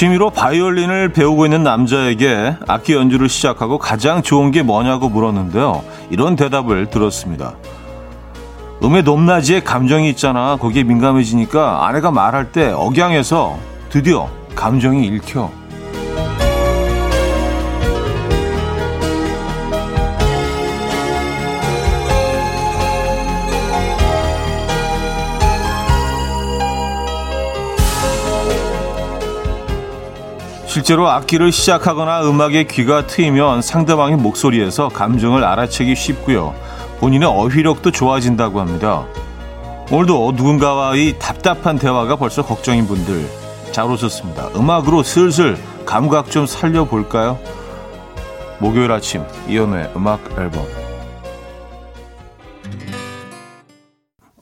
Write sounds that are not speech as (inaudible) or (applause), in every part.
취미로 바이올린을 배우고 있는 남자에게 악기 연주를 시작하고 가장 좋은 게 뭐냐고 물었는데요. 이런 대답을 들었습니다. 음의 높낮이에 감정이 있잖아. 거기에 민감해지니까 아내가 말할 때 억양에서 드디어 감정이 읽혀. 실제로 악기를 시작하거나 음악에 귀가 트이면 상대방의 목소리에서 감정을 알아채기 쉽고요. 본인의 어휘력도 좋아진다고 합니다. 오늘도 누군가와의 답답한 대화가 벌써 걱정인 분들 잘 오셨습니다. 음악으로 슬슬 감각 좀 살려볼까요? 목요일 아침 이연우의 음악 앨범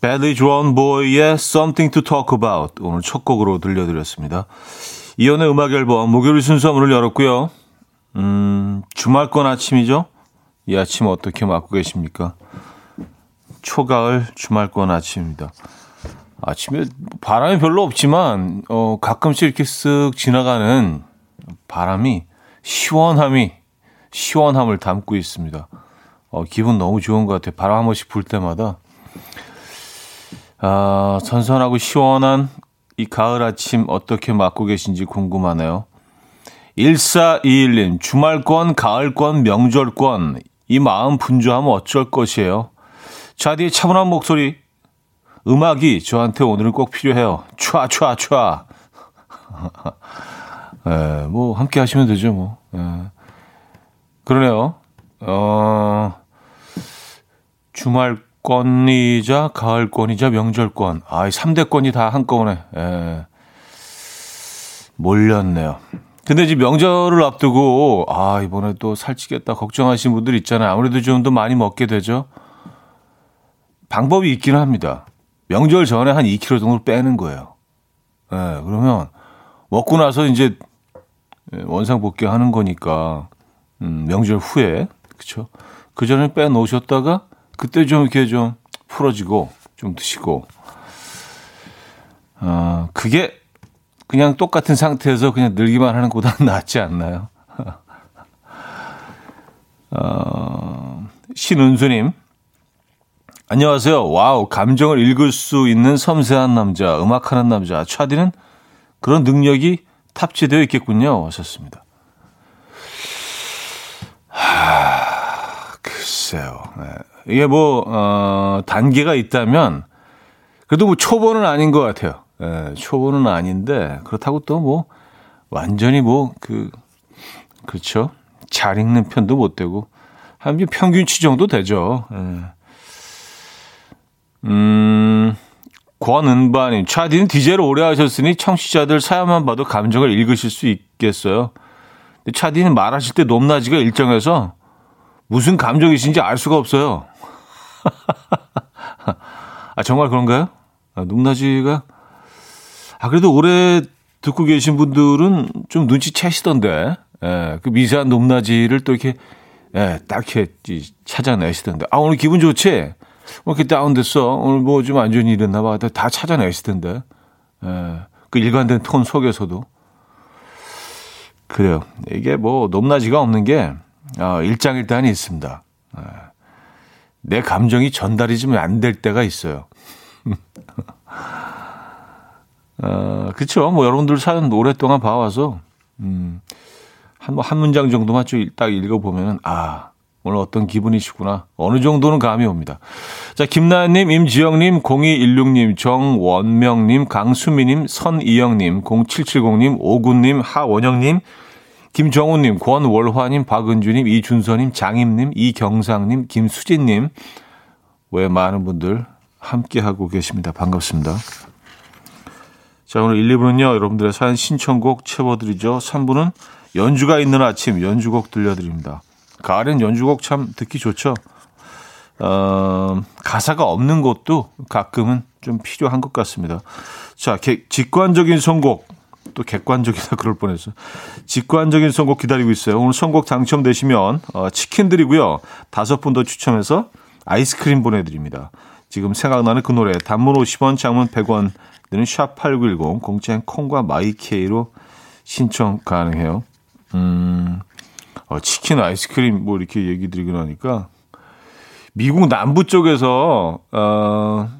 Badly Drawn Boy의 Something to Talk About 오늘 첫 곡으로 들려드렸습니다. 이연의 음악 앨범 목요일 순서 문을 열었고요. 음, 주말권 아침이죠? 이 아침 어떻게 맞고 계십니까? 초가을 주말권 아침입니다. 아침에 바람이 별로 없지만 어, 가끔씩 이렇게 쓱 지나가는 바람이 시원함이 시원함을 담고 있습니다. 어, 기분 너무 좋은 것 같아요. 바람 한 번씩 불 때마다 아, 선선하고 시원한 이 가을 아침 어떻게 맞고 계신지 궁금하네요. 1421님, 주말권, 가을권, 명절권, 이 마음 분주하면 어쩔 것이에요. 자디의 차분한 목소리, 음악이 저한테 오늘은 꼭 필요해요. 촤, 촤, 촤. (laughs) 예, 뭐, 함께 하시면 되죠, 뭐. 예. 그러네요. 어, 주말 권이자 가을권이자 명절권. 아, 이 3대권이 다 한꺼번에 예. 몰렸네요. 근데 이제 명절을 앞두고 아, 이번에 또 살찌겠다 걱정하시는 분들 있잖아요. 아무래도 좀 더 많이 먹게 되죠. 방법이 있기는 합니다. 명절 전에 한 2kg 정도 빼는 거예요. 예, 그러면 먹고 나서 이제 원상복귀 하는 거니까 음, 명절 후에 그쵸? 그 전에 빼 놓으셨다가 그때 좀 이렇게 좀 풀어지고 좀 드시고 어, 그게 그냥 똑같은 상태에서 그냥 늘기만 하는 것보다는 (laughs) 낫지 않나요? (laughs) 어, 신은수님 안녕하세요. 와우 감정을 읽을 수 있는 섬세한 남자 음악하는 남자 차디는 그런 능력이 탑재되어 있겠군요. 하셨습니다. 하, 글쎄요. 네. 이게 뭐, 어, 단계가 있다면, 그래도 뭐 초보는 아닌 것 같아요. 예, 초보는 아닌데, 그렇다고 또 뭐, 완전히 뭐, 그, 그렇죠. 잘 읽는 편도 못 되고, 한 평균치 정도 되죠. 예. 음, 권은바님, 차디는 DJ를 오래 하셨으니 청취자들 사연만 봐도 감정을 읽으실 수 있겠어요. 근데 차디는 말하실 때 높낮이가 일정해서 무슨 감정이신지 알 수가 없어요. (laughs) 아, 정말 그런가요? 아, 높낮이가. 아, 그래도 오래 듣고 계신 분들은 좀 눈치채시던데, 예, 그 미세한 높낮이를 또 이렇게, 예, 딱 이렇게 찾아내시던데. 아, 오늘 기분 좋지? 뭐 이렇게 다운됐어. 오늘 뭐 좀 안 좋은 일 있나 봐. 다 찾아내시던데. 예, 그 일관된 톤 속에서도. 그래요. 이게 뭐 높낮이가 없는 게, 어, 일장일단이 있습니다. 예. 내 감정이 전달이 좀 안 될 때가 있어요. (laughs) 어, 그쵸. 뭐 여러분들 사연 오랫동안 봐와서, 음, 한, 뭐한 문장 정도만 딱 읽어보면은, 아, 오늘 어떤 기분이시구나. 어느 정도는 감이 옵니다. 자, 김나연님, 임지영님, 0216님, 정원명님, 강수미님, 선이영님, 0770님, 오군님, 하원영님, 김정우님, 권월화님, 박은주님, 이준서님, 장임님, 이경상님, 김수진님, 왜 많은 분들 함께하고 계십니다. 반갑습니다. 자, 오늘 1, 2부는요, 여러분들의 사연 신청곡 채워드리죠. 3부는 연주가 있는 아침, 연주곡 들려드립니다. 가을엔 연주곡 참 듣기 좋죠. 어, 가사가 없는 것도 가끔은 좀 필요한 것 같습니다. 자, 개, 직관적인 선곡, 또 객관적이다 (laughs) 그럴 뻔했어. 직관적인 선곡 기다리고 있어요. 오늘 선곡 당첨되시면 어, 치킨 드리고요. 다섯 분 더 추첨해서 아이스크림 보내드립니다. 지금 생각나는 그 노래 단문 50원, 장문 100원 드는 샵8910 공짜인 콩과 마이케이로 신청 가능해요. 음, 어, 치킨 아이스크림 뭐 이렇게 얘기 드리고 나니까 미국 남부 쪽에서 어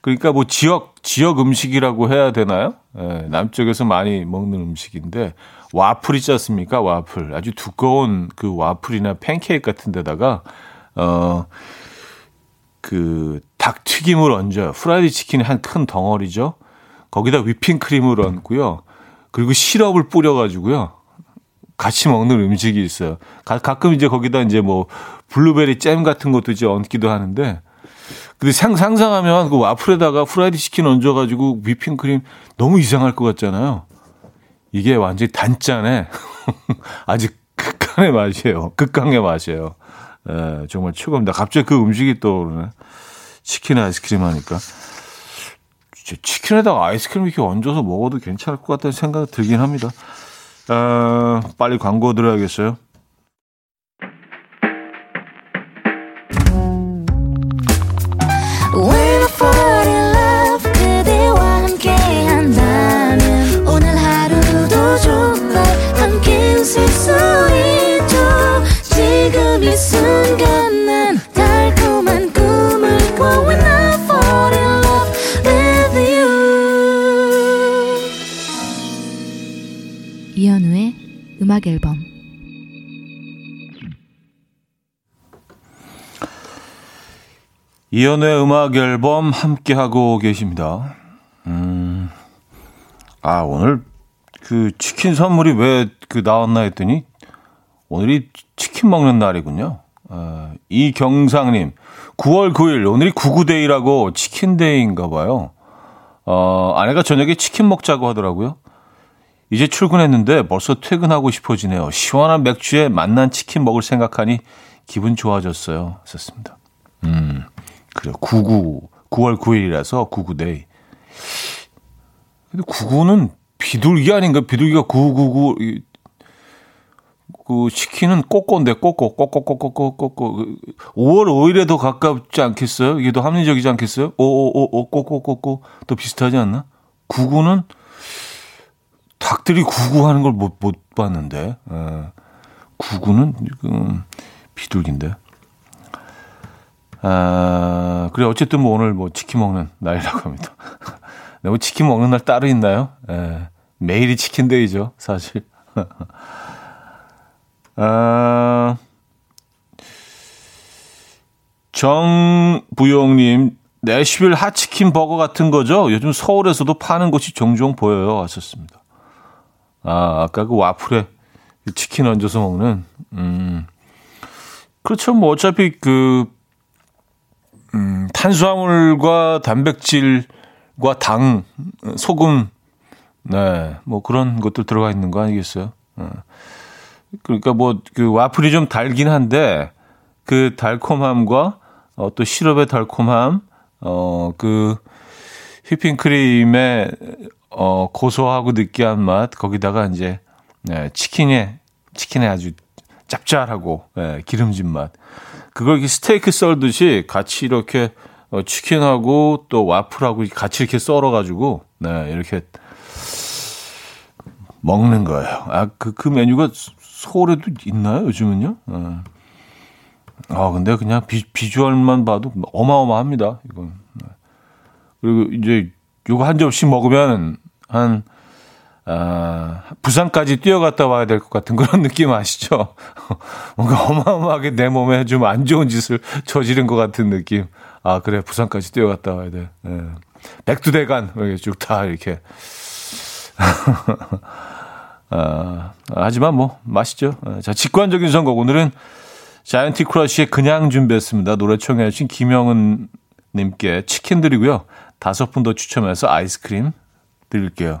그러니까 뭐 지역 지역 음식이라고 해야 되나요? 예, 남쪽에서 많이 먹는 음식인데 와플 있지 않습니까? 와플 아주 두꺼운 그 와플이나 팬케이크 같은 데다가 어 그 닭튀김을 얹어요. 프라이드 치킨이 한 큰 덩어리죠. 거기다 휘핑크림을 얹고요. 그리고 시럽을 뿌려가지고요. 같이 먹는 음식이 있어요. 가끔 이제 거기다 이제 뭐 블루베리 잼 같은 것도 이제 얹기도 하는데 근데 상, 상상하면 그 와플에다가 프라이드 치킨 얹어가지고 휘핑크림 너무 이상할 것 같잖아요. 이게 완전히 단짠에 (laughs) 아주 극강의 맛이에요. 극강의 맛이에요. 에, 정말 최고입니다. 갑자기 그 음식이 떠오르네. 치킨 아이스크림 하니까. 치킨에다가 아이스크림 이렇게 얹어서 먹어도 괜찮을 것 같다는 생각이 들긴 합니다. 어, 빨리 광고 들어야겠어요. 이연의 음악 앨범 함께 하고 계십니다. 음, 아 오늘 그 치킨 선물이 왜 그 나왔나 했더니 오늘이 치킨 먹는 날이군요. 아, 이경상님, 9월 9일 오늘이 구구데이라고 치킨데이인가 봐요. 어, 아내가 저녁에 치킨 먹자고 하더라고요. 이제 출근했는데 벌써 퇴근하고 싶어지네요. 시원한 맥주에 맛난 치킨 먹을 생각하니 기분 좋아졌어요. 썼습니다. 음, 그래요. 99, 9월 9일이라서 99데이. 근데 99는 비둘기 아닌가? 비둘기가 999, 그 치킨은 꼬꼬인데 꼬꼬, 꼬 꼬꼬꼬꼬, 꼬꼬. 5월 5일에 더 가깝지 않겠어요? 이게 더 합리적이지 않겠어요? 오오오오, 꼬꼬꼬꼬. 더 비슷하지 않나? 99는 닭들이 구구하는 걸못못 봤는데 에, 구구는 지금 비둘기인데. 아, 그래 어쨌든 뭐 오늘 뭐 치킨 먹는 날이라고 합니다. (laughs) 네, 뭐 치킨 먹는 날 따로 있나요? 에, 매일이 치킨데이죠, 사실. (laughs) 아, 정부용님, 내쉬빌 핫치킨 버거 같은 거죠? 요즘 서울에서도 파는 곳이 종종 보여요. 하셨습니다. 아, 아까 그 와플에 치킨 얹어서 먹는, 음. 그렇죠. 뭐 어차피 그, 음, 탄수화물과 단백질과 당, 소금, 네, 뭐 그런 것들 들어가 있는 거 아니겠어요? 어. 그러니까 뭐 그 와플이 좀 달긴 한데 그 달콤함과 어, 또 시럽의 달콤함, 어, 그 휘핑크림의 어, 고소하고 느끼한 맛, 거기다가 이제, 네, 치킨에, 치킨에 아주 짭짤하고, 네, 기름진 맛. 그걸 이렇게 스테이크 썰듯이 같이 이렇게, 어, 치킨하고 또 와플하고 같이 이렇게 썰어가지고, 네, 이렇게 먹는 거예요. 아, 그, 그 메뉴가 서울에도 있나요? 요즘은요? 네. 아, 근데 그냥 비, 비주얼만 봐도 어마어마합니다. 이건. 네. 그리고 이제 요거 한 접시 먹으면 한, 아, 부산까지 뛰어갔다 와야 될 것 같은 그런 (laughs) 느낌 아시죠? (laughs) 뭔가 어마어마하게 내 몸에 좀 안 좋은 짓을 저지른 것 같은 느낌. 아, 그래, 부산까지 뛰어갔다 와야 돼. 네. 백두대간, 이렇게 쭉 다 이렇게. (laughs) 아, 하지만 뭐, 맛있죠. 아, 자, 직관적인 선곡. 오늘은 자이언티 크러쉬의 그냥 준비했습니다. 노래 청해주신 김영은 님께 치킨 드리고요. 다섯 분 더 추첨해서 아이스크림 드릴게요.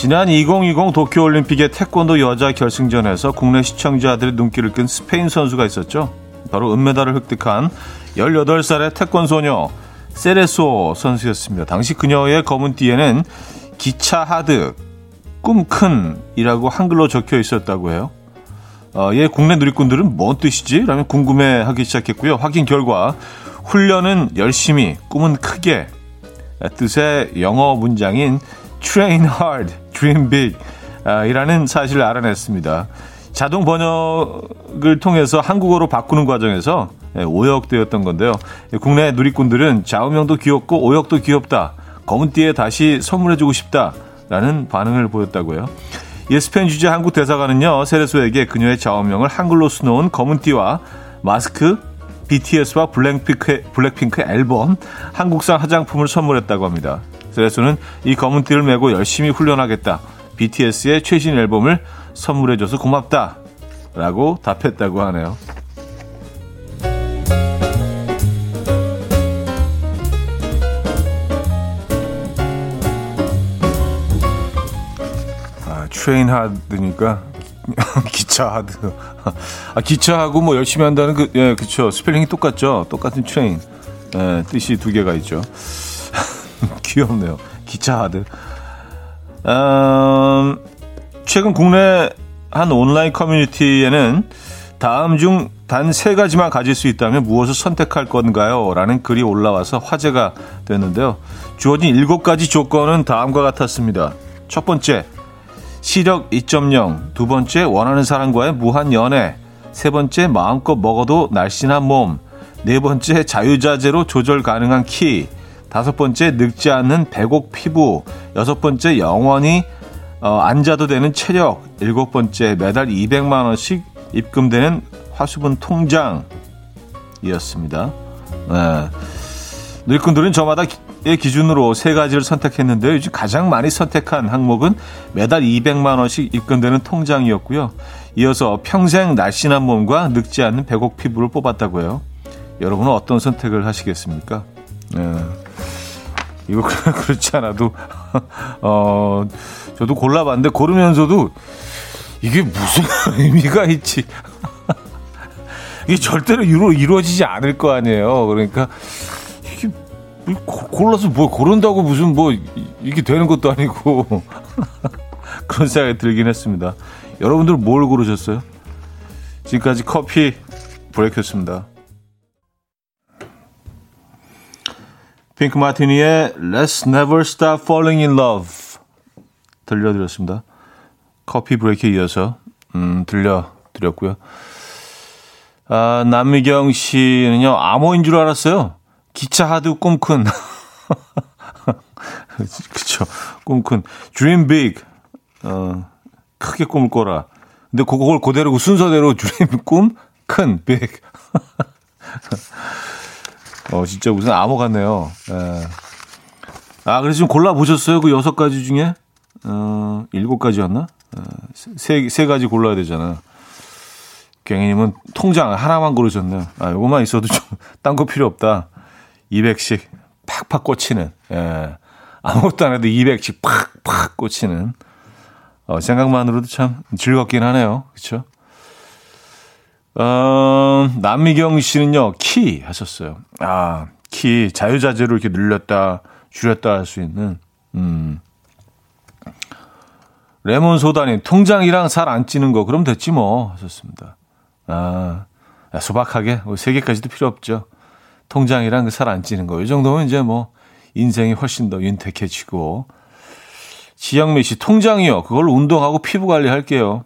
지난 2020 도쿄올림픽의 태권도 여자 결승전에서 국내 시청자들의 눈길을 끈 스페인 선수가 있었죠. 바로 은메달을 획득한 18살의 태권 소녀 세레소 선수였습니다. 당시 그녀의 검은 띠에는 기차 하드, 꿈큰이라고 한글로 적혀 있었다고 해요. 어, 얘 국내 누리꾼들은 뭔 뜻이지? 라면 궁금해하기 시작했고요. 확인 결과 훈련은 열심히, 꿈은 크게 뜻의 영어 문장인 train hard, dream big 이라는 사실을 알아냈습니다. 자동 번역을 통해서 한국어로 바꾸는 과정에서 예, 오역되었던 건데요. 국내 누리꾼들은 좌우명도 귀엽고 오역도 귀엽다. 검은띠에 다시 선물해주고 싶다라는 반응을 보였다고요. 예, 스페인 주재 한국 대사관은요 세레소에게 그녀의 좌우명을 한글로 수놓은 검은띠와 마스크, BTS와 블랙핑크, 블랙핑크 앨범, 한국산 화장품을 선물했다고 합니다. 세레소는 이 검은 띠를 메고 열심히 훈련하겠다. BTS의 최신 앨범을 선물해줘서 고맙다. 라고 답했다고 하네요. train hard니까 (laughs) 기차 hard. 아, 기차하고 뭐 열심히 한다는 그, 예, 그쵸. 스펠링이 똑같죠. 똑같은 train. 예, 뜻이 두 개가 있죠. (laughs) 귀엽네요. 기차 hard. 음, 최근 국내 한 온라인 커뮤니티에는 다음 중 단 세 가지만 가질 수 있다면 무엇을 선택할 건가요? 라는 글이 올라와서 화제가 됐는데요. 주어진 일곱 가지 조건은 다음과 같았습니다. 첫 번째, 시력 2.0, 두 번째 원하는 사람과의 무한 연애, 세 번째 마음껏 먹어도 날씬한 몸, 네 번째 자유자재로 조절 가능한 키, 다섯 번째 늙지 않는 배곡 피부, 여섯 번째 영원히 어, 앉아도 되는 체력, 일곱 번째 매달 200만 원씩 입금되는 화수분 통장이었습니다. 네. 늙은들은 저마다 의 기준으로 세 가지를 선택했는데요. 요즘 가장 많이 선택한 항목은 매달 200만 원씩 입금되는 통장이었고요. 이어서 평생 날씬한 몸과 늙지 않는 배곡 피부를 뽑았다고요. 여러분은 어떤 선택을 하시겠습니까? 네. 이거 (laughs) 그렇지 않아도 (laughs) 어 저도 골라봤는데 고르면서도 이게 무슨 (laughs) 의미가 있지? 이게 절대로 이루, 이루어지지 않을 거 아니에요. 그러니까 골라서 뭐 고른다고 무슨 뭐 이게 되는 것도 아니고 그런 생각이 들긴 했습니다. 여러분들 뭘 고르셨어요? 지금까지 커피 브레이크였습니다. 핑크 마티니의 Let's Never Stop Falling in Love 들려드렸습니다. 커피 브레이크에 이어서 음, 들려드렸고요. 아, 남미경 씨는요, 암호인 줄 알았어요. 기차 hard 꿈큰. 그쵸. 꿈큰. Dream big. 어, 크게 꿈을 꿔라. 근데 그걸 그대로 순서대로 dream 꿈, 큰, big. (laughs) 어, 진짜 무슨 암호 같네요. 예. 아, 그래서 좀 골라보셨어요? 그 여섯 가지 중에? 어, 일곱 가지였나? 어, 세, 세 가지 골라야 되잖아. 갱이님은 통장 하나만 고르셨네요. 아, 요것만 있어도 좀, (laughs) 딴 거 필요 없다. 200씩 팍팍 꽂히는, 예. 아무것도 안 해도 200씩 팍팍 꽂히는, 어, 생각만으로도 참 즐겁긴 하네요. 그쵸? 어, 남미경 씨는요, 키 하셨어요. 아, 키, 자유자재로 이렇게 늘렸다, 줄였다 할 수 있는, 음. 레몬 소다님, 통장이랑 살 안 찌는 거, 그럼 됐지 뭐, 하셨습니다. 아, 소박하게, 뭐세 개까지도 필요 없죠. 통장이랑 그 살 안 찌는 거. 이 정도면 이제 뭐 인생이 훨씬 더 윤택해지고. 지영미 씨, 통장이요. 그걸로 운동하고 피부 관리 할게요.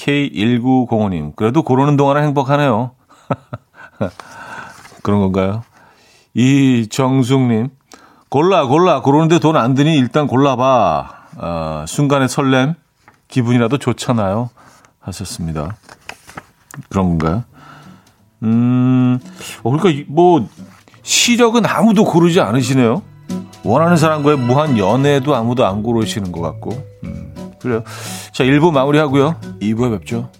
K1905님, 그래도 고르는 동안은 행복하네요. (laughs) 그런 건가요? 이정숙님, 골라, 골라. 고르는데 돈 안 드니 일단 골라봐. 어, 순간의 설렘, 기분이라도 좋잖아요. 하셨습니다. 그런 건가요? 음, 어, 그러니까 뭐 시력은 아무도 고르지 않으시네요. 원하는 사람과의 무한 연애도 아무도 안 고르시는 것 같고. 음, 그래요. 자, 1부 마무리하고요. 2부에 뵙죠.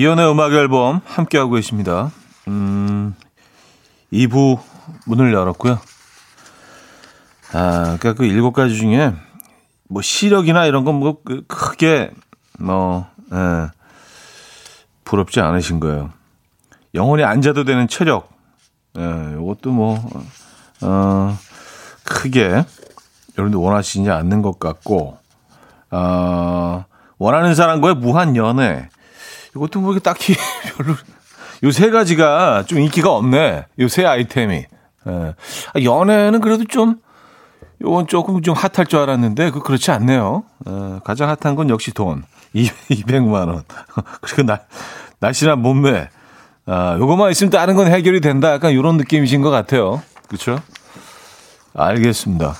이현우의 음악 앨범 함께하고 계십니다. 음, 2부 문을 열었고요. 아, 그러니까 그 일곱 가지 중에 뭐 시력이나 이런 건뭐 그 크게 뭐 예, 부럽지 않으신 거예요. 영원히 앉아도 되는 체력. 예, 이것도 뭐 어, 크게 여러분들 원하시지 않는 것 같고 어, 원하는 사람과의 무한 연애. 이것도 뭐 딱히 (laughs) 별로 요 세 가지가 좀 인기가 없네. 요 세 아이템이. 예. 연애는 그래도 좀 요건 조금 좀 핫할 줄 알았는데 그 그렇지 않네요. 어, 가장 핫한 건 역시 돈. 200만 (laughs) 원. (laughs) 그리고 날, 날씬한 몸매. 아, 요것만 있으면 다른 건 해결이 된다. 약간 이런 느낌이신 것 같아요. 그렇죠? 알겠습니다.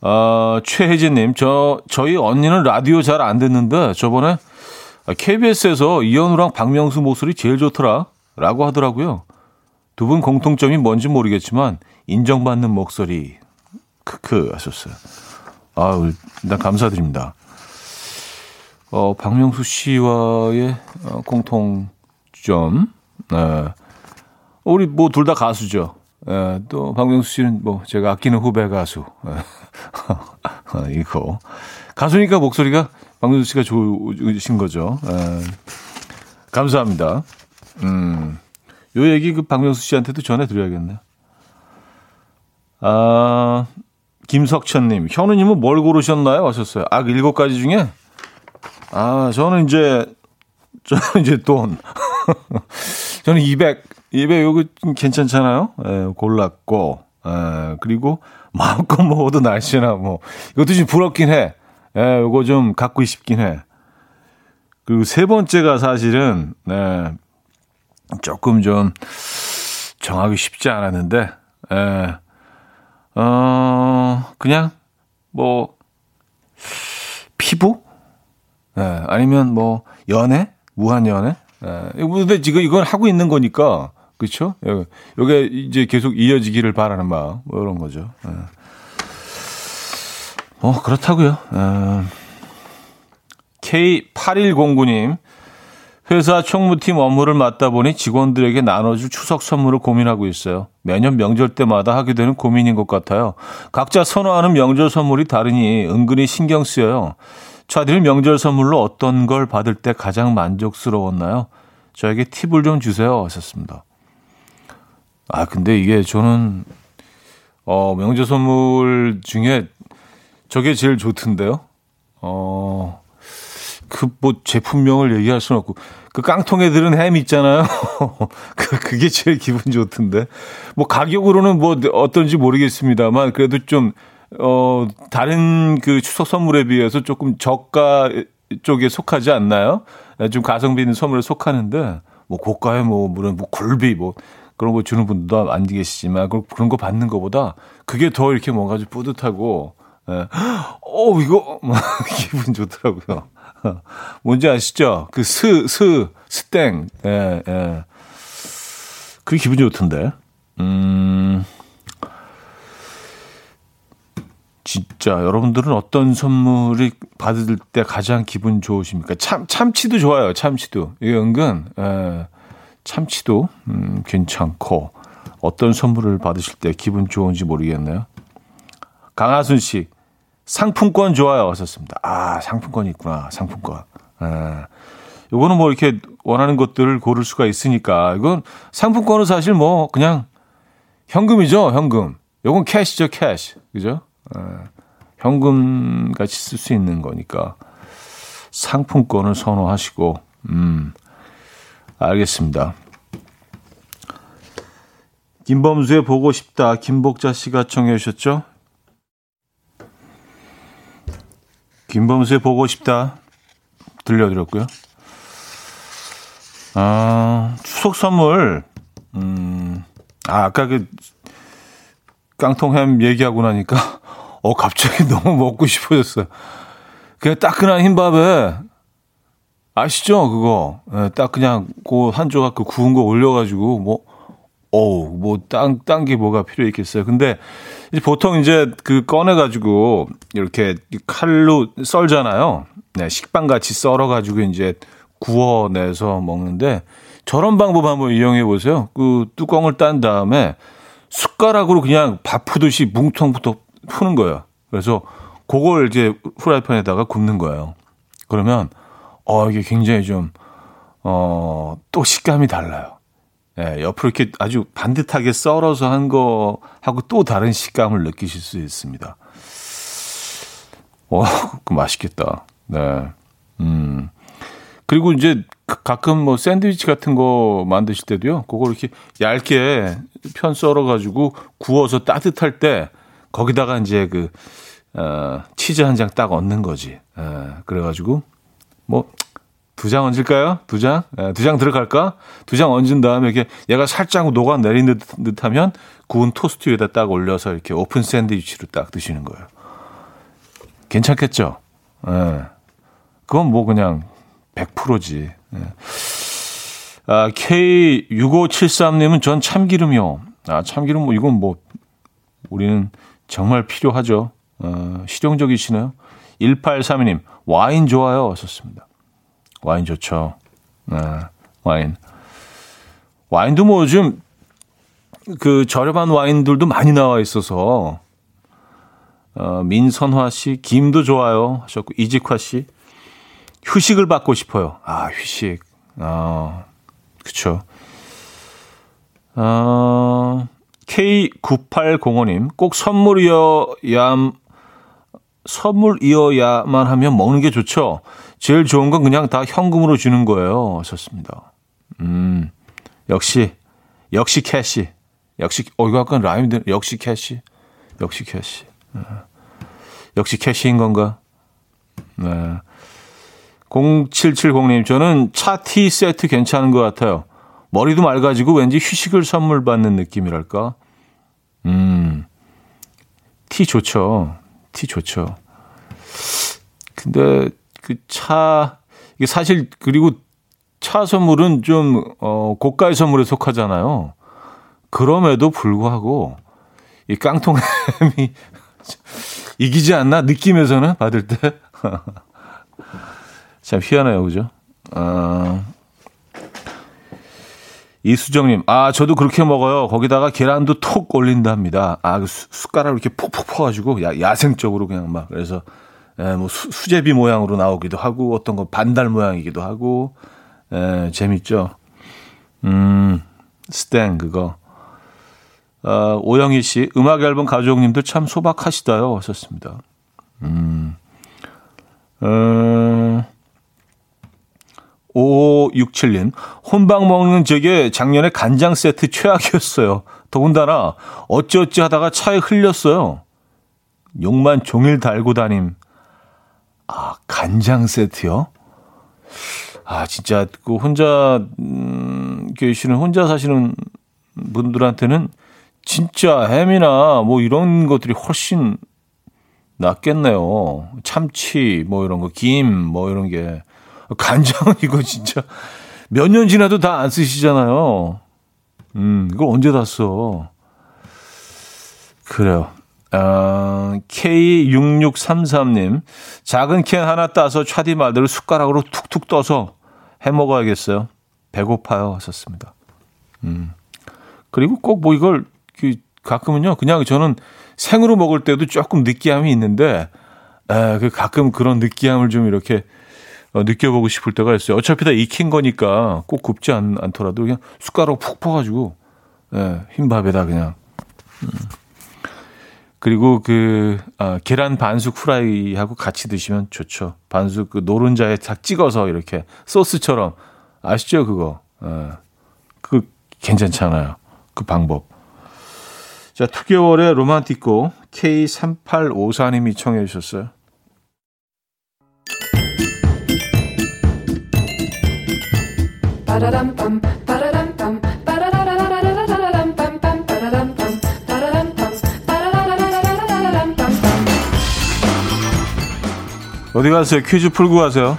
어, 최혜진님, 저, 저희 언니는 라디오 잘 안 듣는데 저번에 KBS에서 이현우랑 박명수 목소리 제일 좋더라. 라고 하더라고요. 두 분 공통점이 뭔지 모르겠지만 인정받는 목소리. 크크 하셨어요. 아, 일단 감사드립니다. 어, 박명수 씨와의 어, 공통점. 네. 우리 뭐 둘 다 가수죠. 예, 또 박명수 씨는 뭐 제가 아끼는 후배 가수. 예. (laughs) 이거 가수니까 목소리가 박명수 씨가 좋으신 거죠. 예. 감사합니다. 음, 요 얘기 그 박명수 씨한테도 전해드려야겠네요. 아, 김석천님, 현우님은 뭘 고르셨나요? 하셨어요. 아, 그 일곱 가지 중에? 아, 저는 이제, (laughs) 저는 이제 돈. (laughs) 저는 200, 200 요거 괜찮잖아요. 예, 골랐고, 예, 그리고 마음껏 먹어도 날씨나 뭐, 이것도 좀 부럽긴 해. 예, 요거 좀 갖고 싶긴 해. 그리고 세 번째가 사실은, 네, 조금 좀 정하기 쉽지 않았는데, 예, 어, 그냥, 뭐, 피부? 예, 아니면 뭐, 연애? 무한 연애? 예, 근데 지금 이건 하고 있는 거니까, 그쵸? 요게 이제 계속 이어지기를 바라는 마음, 뭐 이런 거죠. 예. 어, 그렇다고요 예. K8109님, 회사 총무팀 업무를 맡다 보니 직원들에게 나눠줄 추석 선물을 고민하고 있어요. 매년 명절 때마다 하게 되는 고민인 것 같아요. 각자 선호하는 명절 선물이 다르니 은근히 신경 쓰여요. 차들 명절 선물로 어떤 걸 받을 때 가장 만족스러웠나요? 저에게 팁을 좀 주세요. 하셨습니다. 아, 근데 이게 저는, 어, 명절 선물 중에 저게 제일 좋던데요? 어, 그 뭐 제품명을 얘기할 수는 없고 그 깡통에 들은 햄 있잖아요. (laughs) 그 그게 제일 기분 좋던데. 뭐 가격으로는 뭐 어떤지 모르겠습니다만 그래도 좀 어, 다른 그 추석 선물에 비해서 조금 저가 쪽에 속하지 않나요? 좀 가성비 있는 선물에 속하는데, 뭐 고가의 뭐, 물론 뭐 굴비 뭐, 그런 거 주는 분도 안 계시지만, 그런 거 받는 것보다 그게 더 이렇게 뭔가 좀 뿌듯하고, 예. 어, 이거, (laughs) 기분 좋더라고요. 뭔지 아시죠? 그 스, 스, 스땡. 예, 예. 그게 기분이 좋던데. 음. 진짜 여러분들은 어떤 선물이 받을 때 가장 기분 좋으십니까? 참 참치도 좋아요. 참치도 이게 은근 에, 참치도 음, 괜찮고 어떤 선물을 받으실 때 기분 좋은지 모르겠네요. 강하순 씨 상품권 좋아요. 하셨습니다. 아, 상품권이 있구나. 상품권. 예. 요거는 뭐 이렇게 원하는 것들을 고를 수가 있으니까. 이건 상품권은 사실 뭐 그냥 현금이죠. 현금. 요건 캐시죠. 캐시. 그죠? 예. 현금 같이 쓸 수 있는 거니까. 상품권을 선호하시고, 음, 알겠습니다. 김범수의 보고 싶다. 김복자 씨가 청해 주셨죠? 김범수의 보고 싶다 들려드렸고요. 아, 추석 선물, 음, 아, 아까 그 깡통햄 얘기하고 나니까, (laughs) 어, 갑자기 (laughs) 너무 먹고 싶어졌어요. 그냥 따끈한 흰밥에, 아시죠? 그거. 네, 딱 그냥 그 한 조각 그 구운 거 올려가지고, 뭐, 어우, 뭐, 딴, 딴 게 뭐가 필요 있겠어요. 근데, 이제 보통 이제 그 꺼내가지고, 이렇게 칼로 썰잖아요. 네, 식빵 같이 썰어가지고 이제 구워내서 먹는데, 저런 방법 한번 이용해 보세요. 그 뚜껑을 딴 다음에 숟가락으로 그냥 밥 푸듯이 뭉텅부터 푸는 거예요. 그래서 그걸 이제 후라이팬에다가 굽는 거예요. 그러면, 어, 이게 굉장히 좀, 어, 또 식감이 달라요. 예, 옆으로 이렇게 아주 반듯하게 썰어서 한 거하고 또 다른 식감을 느끼실 수 있습니다. (laughs) 와, 그 맛있겠다. 네. 음. 그리고 이제 가끔 뭐 샌드위치 같은 거 만드실 때도요. 그걸 이렇게 얇게 편 썰어 가지고 구워서 따뜻할 때 거기다가 이제 그, 어, 치즈 한 장 딱 얹는 거지. 예, 그래 가지고 뭐 두 장 얹을까요? 두 장? 예, 두장 들어갈까? 두 장 얹은 다음에 이렇게 얘가 살짝 녹아내린 듯, 듯 하면 구운 토스트 위에다 딱 올려서 이렇게 오픈 샌드위치로 딱 드시는 거예요. 괜찮겠죠? 예. 그건 뭐 그냥 100%지. 예. 아, K6573님은 전 참기름이요. 아, 참기름 뭐 이건 뭐 우리는 정말 필요하죠. 어, 실용적이시네요. 1832님, 와인 좋아요. 하셨습니다. 와인 좋죠. 네, 와인. 와인도 뭐 요즘 그 저렴한 와인들도 많이 나와 있어서 어, 민선화 씨, 김도 좋아요 하셨고 이직화 씨 휴식을 받고 싶어요. 아 휴식. 아 그쵸. 어, K9805님 꼭 선물이어야 선물이어야만 하면 먹는 게 좋죠. 제일 좋은 건 그냥 다 현금으로 주는 거예요. 하셨습니다. 음, 역시, 역시 cash. 역시, 어, 이거 약간 되는, 역시 cash. 역시 cash. 네. 역시 cash인 건가? 네. 0770님, 저는 차티 세트 괜찮은 것 같아요. 머리도 맑아지고 왠지 휴식을 선물 받는 느낌이랄까? 음, 티 좋죠. 티 좋죠. 근데 그 차, 이게 사실, 그리고 차 선물은 좀, 어, 고가의 선물에 속하잖아요. 그럼에도 불구하고, 이 깡통햄이 (laughs) 이기지 않나? 느낌에서는 받을 때. (laughs) 참 희한해요, 그죠? 어, 이수정님, 아, 저도 그렇게 먹어요. 거기다가 계란도 톡 올린답니다. 아, 그 숟가락을 이렇게 푹푹 퍼가지고, 야, 야생적으로 그냥 막, 그래서 예, 뭐 수, 수제비 모양으로 나오기도 하고 어떤 건 반달 모양이기도 하고 예, 재밌죠. 음, 스탠 그거. 어, 오영희 씨, 음악 앨범 가족님들 참 소박하시다요. 하셨습니다. 음, 어, 5567님, 혼밥 먹는 적에 작년에 간장 세트 최악이었어요. 더군다나 어찌어찌 하다가 차에 흘렸어요. 욕만 종일 달고 다님. 아, 간장 세트요? 아, 진짜, 그, 혼자, 음, 계시는, 혼자 사시는 분들한테는 진짜 햄이나 뭐 이런 것들이 훨씬 낫겠네요. 참치, 뭐 이런 거, 김, 뭐 이런 게. 간장은 이거 진짜 몇 년 지나도 다 안 쓰시잖아요. 음, 이걸 언제 다 써? 그래요. 어, K6633님, 작은 캔 하나 따서 차디 말대로 숟가락으로 툭툭 떠서 해 먹어야겠어요. 배고파요. 하셨습니다. 음. 그리고 꼭 뭐 이걸, 그, 가끔은요, 그냥 저는 생으로 먹을 때도 조금 느끼함이 있는데, 에, 그 가끔 그런 느끼함을 좀 이렇게 어, 느껴보고 싶을 때가 있어요. 어차피 다 익힌 거니까 꼭 굽지 않, 않더라도 그냥 숟가락 푹 퍼가지고, 에, 흰 밥에다 그냥. 음. 그리고 그 아, 계란 반숙 후라이하고 같이 드시면 좋죠. 반숙 그 노른자에 탁 찍어서 이렇게 소스처럼 아시죠 그거? 어, 그 괜찮잖아요. 그 방법. 자, 2개월의 로만티코 K3854님이 청해 주셨어요. 어디 가세요? 퀴즈 풀고 가세요.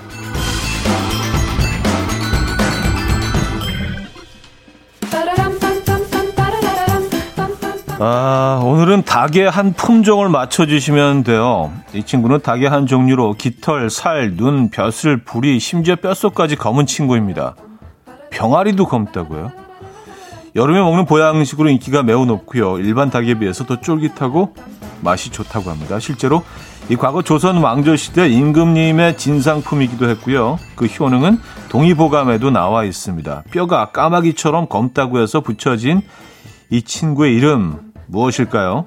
아, 오늘은 닭의 한 품종을 맞춰주시면 돼요. 이 친구는 닭의 한 종류로 깃털, 살, 눈, 벼슬, 부리, 심지어 뼛속까지 검은 친구입니다. 병아리도 검다고요? 여름에 먹는 보양식으로 인기가 매우 높고요. 일반 닭에 비해서 더 쫄깃하고 맛이 좋다고 합니다. 실제로 이 과거 조선 왕조 시대 임금님의 진상품이기도 했고요. 그 효능은 동의보감에도 나와 있습니다. 뼈가 까마귀처럼 검다고 해서 붙여진 이 친구의 이름 무엇일까요?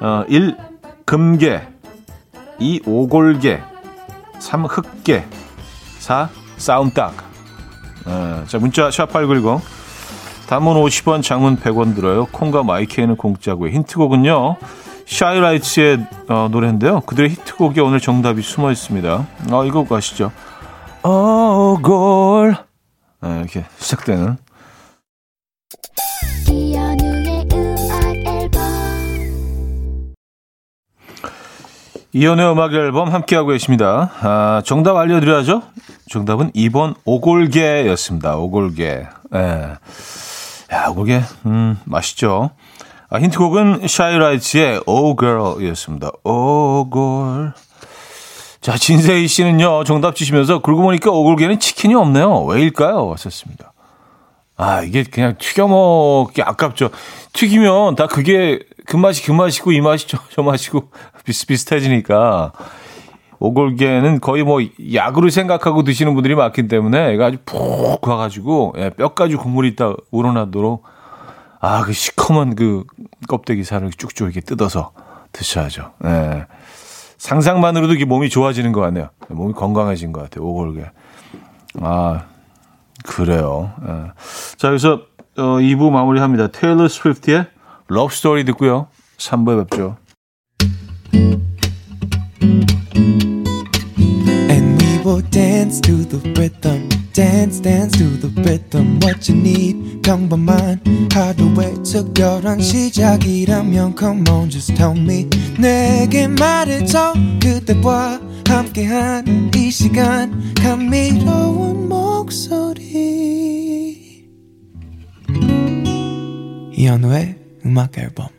어, 1. 금개 2. 오골개 3. 흑개 4. 싸움닭 어, 자 문자 샵8910 단문 50원 장문 100원 들어요. 콩과 마이케이는 공짜고요. 힌트곡은요. 샤이라이츠의 어, 노래인데요. 그들의 히트곡에 오늘 정답이 숨어 있습니다. 아, 이거 가시죠. 어골 네, 이렇게 시작되는 이연의 음악 앨범 함께하고 계십니다. 아, 정답 알려드려야죠. 정답은 2번 오골개였습니다. 오골개. 예. 야, 오골개, 음, 맛있죠. 아, 힌트곡은 샤이라이츠의 Oh Girl이었습니다. Oh Girl. 자, 진세희 씨는요, 정답 주시면서, 그러고 보니까 오골개는 치킨이 없네요. 왜일까요? 왔었습니다. 아, 이게 그냥 튀겨 먹기 아깝죠. 튀기면 다 그게 그 맛이 그 맛이고 이 맛이 저, 저 맛이고 (laughs) 비슷비슷해지니까 오골계는 거의 뭐 약으로 생각하고 드시는 분들이 많기 때문에 얘가 아주 푹 가가지고 예, 뼈까지 국물이 있다 우러나도록 아 그 시커먼 그 껍데기 살을 쭉쭉 이렇게 뜯어서 드셔야죠. 예. 상상만으로도 이게 몸이 좋아지는 것 같네요. 몸이 건강해진 것 같아요. 오골계. 아 그래요. 예. 자 여기서 어, 2부 마무리합니다. 테일러 스위프트의 Love Story 듣고요. 3부에 뵙죠. And we will dance to the rhythm. Dance dance to the rhythm what you need 평범한 하루의 특별한 시작이라면 come on just tell me 내게 말해줘 그대와 함께한 이 시간 감미로운 목소리 이현우의 음악 앨범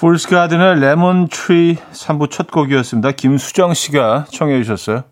Fool's Garden의 Lemon Tree 3부 첫 곡이었습니다. 김수정 씨가 청해 주셨어요.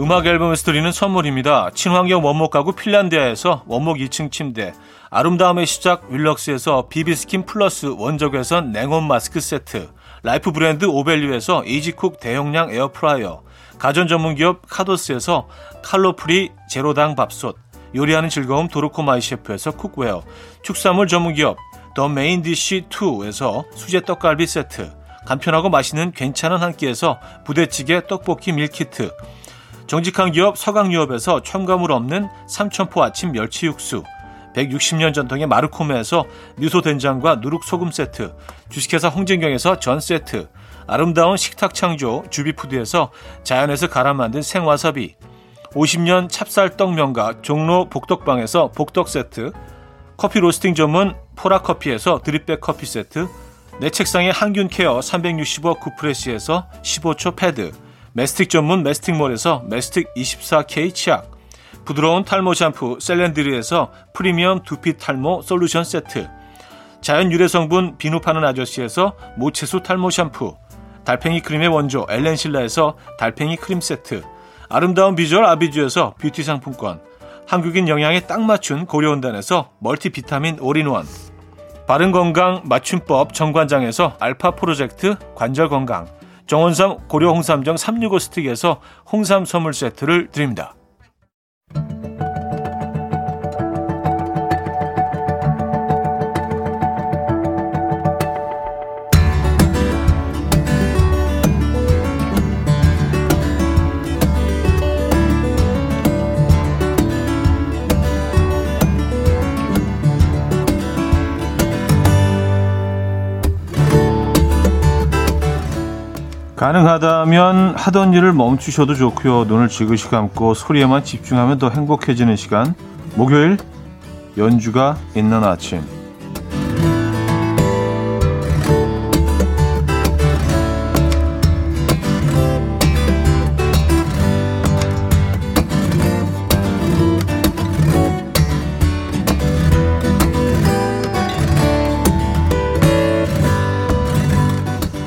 음악 앨범에서 드리는 선물입니다. 친환경 원목 가구 핀란디아에서 원목 2층 침대, 아름다움의 시작 윌럭스에서 비비스킨 플러스 원적외선 냉온 마스크 세트, 라이프 브랜드 오벨류에서 이지쿡 대용량 에어프라이어, 가전 전문 기업 카도스에서 칼로프리 제로당 밥솥, 요리하는 즐거움 도르코 마이 셰프에서 cookware, 축산물 전문 기업 더 메인 디시 2에서 수제 떡갈비 세트, 간편하고 맛있는 괜찮은 한 끼에서 부대찌개 떡볶이 밀키트, 정직한 기업 서강유업에서 첨가물 없는 삼천포 아침 멸치 육수, 160년 전통의 마르코메에서 미소 된장과 누룩 소금 세트, 주식회사 홍진경에서 전 세트, 아름다운 식탁 창조 주비푸드에서 자연에서 갈아 만든 생와사비 50년 찹쌀떡 명가 종로 복덕방에서 복덕 세트 커피 로스팅 전문 포라커피에서 드립백 커피 세트 내 책상에 항균 케어 365 구프레시에서 15초 패드 메스틱 전문 메스틱몰에서 메스틱 24K 치약 부드러운 탈모 샴푸 셀렌드리에서 프리미엄 두피 탈모 솔루션 세트 자연 유래 성분 비누 파는 아저씨에서 모체수 탈모 샴푸 달팽이 크림의 원조 엘렌실라에서 달팽이 크림 세트. 아름다운 비주얼 아비주에서 뷰티 상품권. 한국인 영양에 딱 맞춘 고려은단에서 멀티비타민 올인원. 바른건강 맞춤법 정관장에서 알파 프로젝트 관절건강. 정원삼 고려 홍삼정 365 스틱에서 홍삼 선물 세트를 드립니다. 가능하다면 하던 일을 멈추셔도 좋고요. 눈을 지그시 감고 소리에만 집중하면 더 행복해지는 시간. 목요일 연주가 있는 아침.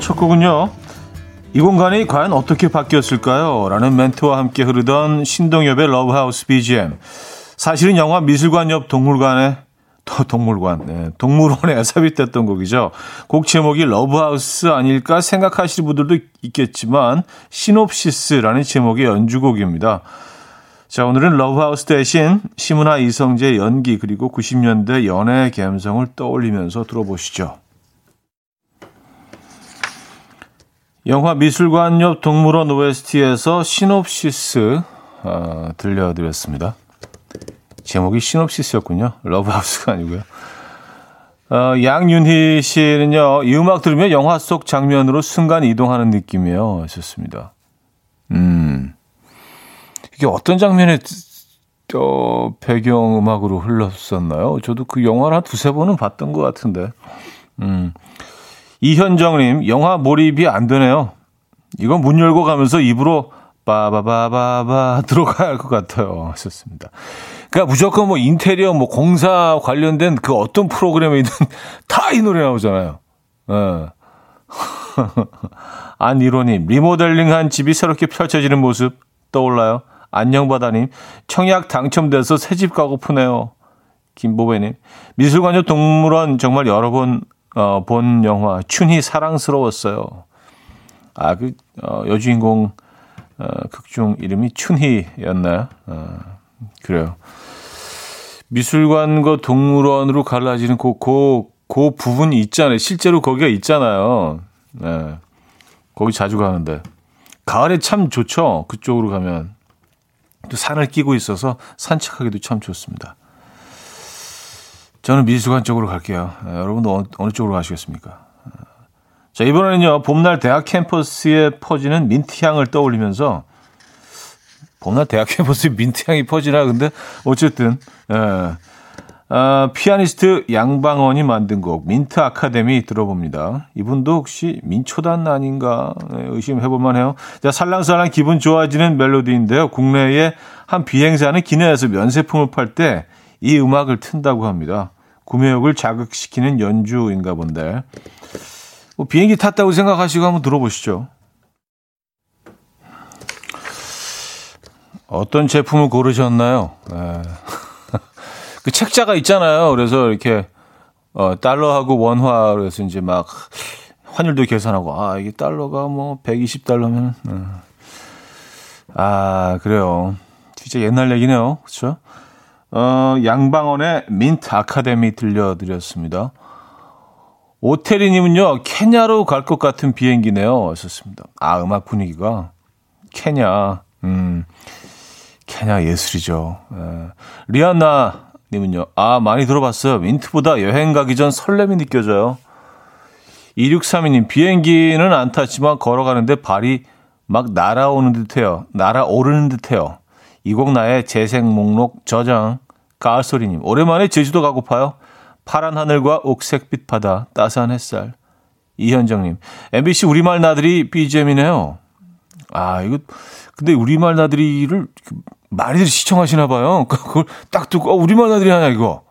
첫 곡은요. 이 공간이 과연 어떻게 바뀌었을까요? 라는 멘트와 함께 흐르던 신동엽의 러브하우스 BGM. 사실은 영화 미술관 옆 동물관에 또 동물관, 네, 동물원에 (laughs) 삽입됐던 곡이죠. 곡 제목이 러브하우스 아닐까 생각하시는 분들도 있겠지만 시놉시스라는 제목의 연주곡입니다. 자, 오늘은 러브하우스 대신 심은하 이성재 연기 그리고 90년대 연애 감성을 떠올리면서 들어보시죠. 영화 미술관 옆 동물원 OST에서 시놉시스 어, 들려드렸습니다. 제목이 시놉시스였군요. 러브하우스가 아니고요. 어, 양윤희 씨는요, 이 음악 들으면 영화 속 장면으로 순간 이동하는 느낌이에요. 하셨습니다. 음. 이게 어떤 장면에 어, 배경 음악으로 흘렀었나요? 저도 그 영화를 한 두세 번은 봤던 것 같은데. 음. 이현정님, 영화 몰입이 안 되네요. 이건 문 열고 가면서 입으로 빠바바바바 (laughs) 들어가야 할 것 같아요. 하셨습니다. 그러니까 무조건 뭐 인테리어 뭐 공사 관련된 그 어떤 프로그램이든 (laughs) 다 이 노래 나오잖아요. 예. (laughs) 안이로님, 리모델링한 집이 새롭게 펼쳐지는 모습 떠올라요. 안녕바다님, 청약 당첨돼서 새집 가고프네요. 김보배님, 미술관역 동물원 정말 여러 번, 어, 본 영화, 춘희 사랑스러웠어요. 아, 그, 어, 여주인공, 어, 극중 이름이 춘희였나요? 어, 그래요. 미술관과 동물원으로 갈라지는 그, 그, 그 부분이 있잖아요. 실제로 거기가 있잖아요. 네. 거기 자주 가는데. 가을에 참 좋죠. 그쪽으로 가면. 또 산을 끼고 있어서 산책하기도 참 좋습니다. 저는 미술관 쪽으로 갈게요. 네, 여러분도 어느, 어느 쪽으로 가시겠습니까? 자, 이번에는요, 봄날 대학 캠퍼스에 퍼지는 민트향을 떠올리면서 봄날 대학 (laughs) 캠퍼스에 민트향이 퍼지나 근데 어쨌든 예. 아, 피아니스트 양방원이 만든 곡 민트 아카데미 들어봅니다. 이분도 혹시 민초단 아닌가 예, 의심해 볼 만 해요. 자, 살랑살랑 기분 좋아지는 멜로디인데요. 국내에 한 비행사는 기내에서 면세품을 팔 때 이 음악을 튼다고 합니다. 구매욕을 자극시키는 연주인가 본데. 뭐 비행기 탔다고 생각하시고 한번 들어보시죠. 어떤 제품을 고르셨나요? 네. (laughs) 그 책자가 있잖아요. 그래서 이렇게 어, 달러하고 원화 그래서 이제 막 환율도 계산하고 아 이게 달러가 뭐 120달러면 네. 아 그래요. 진짜 옛날 얘기네요. 그렇죠? 어, 양방원의 민트 아카데미 들려드렸습니다. 오태리님은요 케냐로 갈 것 같은 비행기네요. 하셨습니다. 아 음악 분위기가 케냐. 음. 케냐 예술이죠. 예. 리아나 님은요. 아, 많이 들어봤어요. 민트보다 여행 가기 전 설렘이 느껴져요. 2632님, 비행기는 안 탔지만 걸어가는데 발이 막 날아오는 듯해요. 날아오르는 듯해요. 이 곡 나의 재생 목록 저장. 가을소리님, 오랜만에 제주도 가고파요. 파란 하늘과 옥색빛 바다, 따스한 햇살. 이현정님, MBC 우리말 나들이 BGM이네요. 아, 이거, 근데 우리말 나들이를 많이들 시청하시나 봐요. (laughs) 그걸 딱 듣고, 어, 우리말 나들이 하냐, 이거.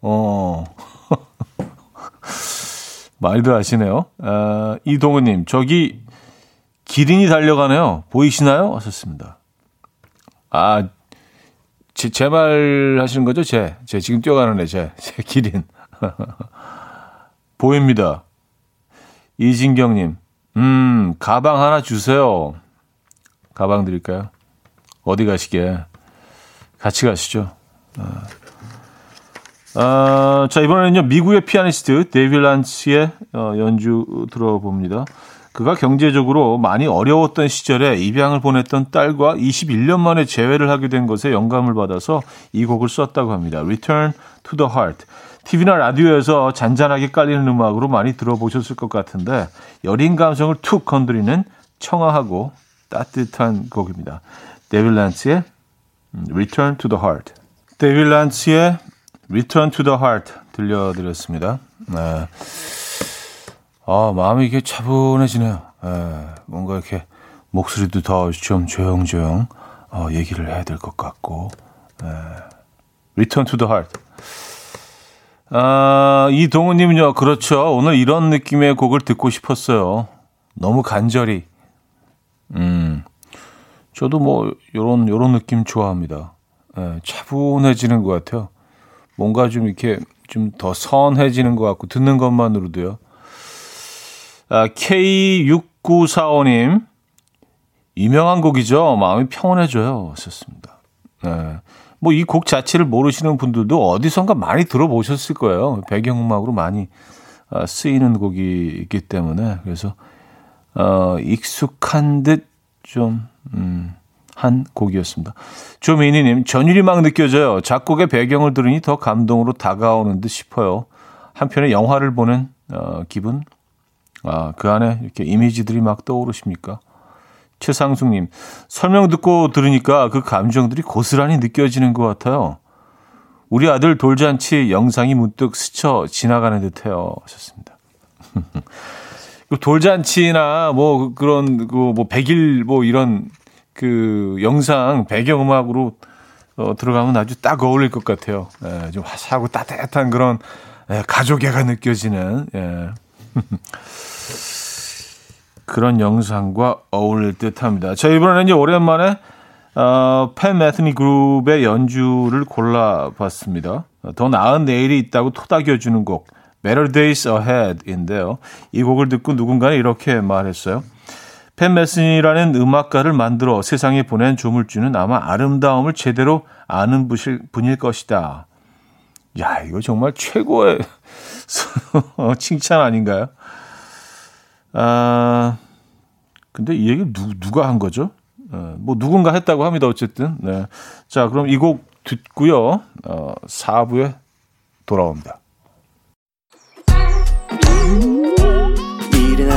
어. (laughs) 많이들 아시네요. 아, 이동우님, 저기 기린이 달려가네요. 보이시나요? 하셨습니다. 아, 제, 제 말 하시는 거죠? 제, 제 지금 뛰어가는 애, 제, 제 기린. (laughs) 보입니다. 이진경님, 음, 가방 하나 주세요. 가방 드릴까요? 어디 가시게? 같이 가시죠. 아, 아 자, 이번에는요, 미국의 피아니스트 데이빌 란츠의 어, 연주 들어봅니다. 그가 경제적으로 많이 어려웠던 시절에 입양을 보냈던 딸과 21년 만에 재회를 하게 된 것에 영감을 받아서 이 곡을 썼다고 합니다. Return to the Heart. TV나 라디오에서 잔잔하게 깔리는 음악으로 많이 들어보셨을 것 같은데 여린 감성을 툭 건드리는 청아하고 따뜻한 곡입니다. 데빌 란츠의 Return to the Heart. 데빌 란츠의 Return to the Heart 들려드렸습니다. 네. 아, 마음이 이게 차분해지네요. 네. 뭔가 이렇게 목소리도 더 좀 조용조용 어, 얘기를 해야 될 것 같고. 네. Return to the Heart. 아, 이동우님은요, 그렇죠. 오늘 이런 느낌의 곡을 듣고 싶었어요. 너무 간절히. 음, 저도 뭐, 요런, 요런 느낌 좋아합니다. 예, 차분해지는 것 같아요. 뭔가 좀 이렇게 좀 더 선해지는 것 같고, 듣는 것만으로도요. 아, K6945님, 유명한 곡이죠. 마음이 평온해져요. 썼습니다. 네. 뭐이 곡 자체를 모르시는 분들도 어디선가 많이 들어보셨을 거예요. 배경음악으로 많이 아, 쓰이는 곡이기 때문에 그래서 어, 익숙한 듯 좀 음, 한 곡이었습니다. 조미니님 전율이 막 느껴져요. 작곡의 배경을 들으니 더 감동으로 다가오는 듯 싶어요. 한편의 영화를 보는 어, 기분. 아, 그 안에 이렇게 이미지들이 막 떠오르십니까? 최상숙님, 설명 듣고 들으니까 그 감정들이 고스란히 느껴지는 것 같아요. 우리 아들 돌잔치 영상이 문득 스쳐 지나가는 듯해요. 하셨습니다. (laughs) 그 돌잔치나 뭐 그런 그뭐 백일 뭐 이런 그 영상 배경음악으로 어, 들어가면 아주 딱 어울릴 것 같아요. 예, 좀 화사하고 따뜻한 그런 예, 가족애가 느껴지는 예. (laughs) 그런 영상과 어울릴 듯합니다. 자 이번에는 이제 오랜만에 어, 팬 매트니 그룹의 연주를 골라봤습니다. 더 나은 내일이 있다고 토닥여주는 곡 Better Days Ahead인데요. 이 곡을 듣고 누군가는 이렇게 말했어요. 팬 메슨이라는 음악가를 만들어 세상에 보낸 조물주는 아마 아름다움을 제대로 아는 분일 것이다. 야, 이거 정말 최고의 (laughs) 칭찬 아닌가요? 아, 근데 이 얘기 누, 누가 한 거죠? 어, 뭐 누군가 했다고 합니다. 어쨌든. 네. 자, 그럼 이 곡 듣고요. 어, 4부에 돌아옵니다.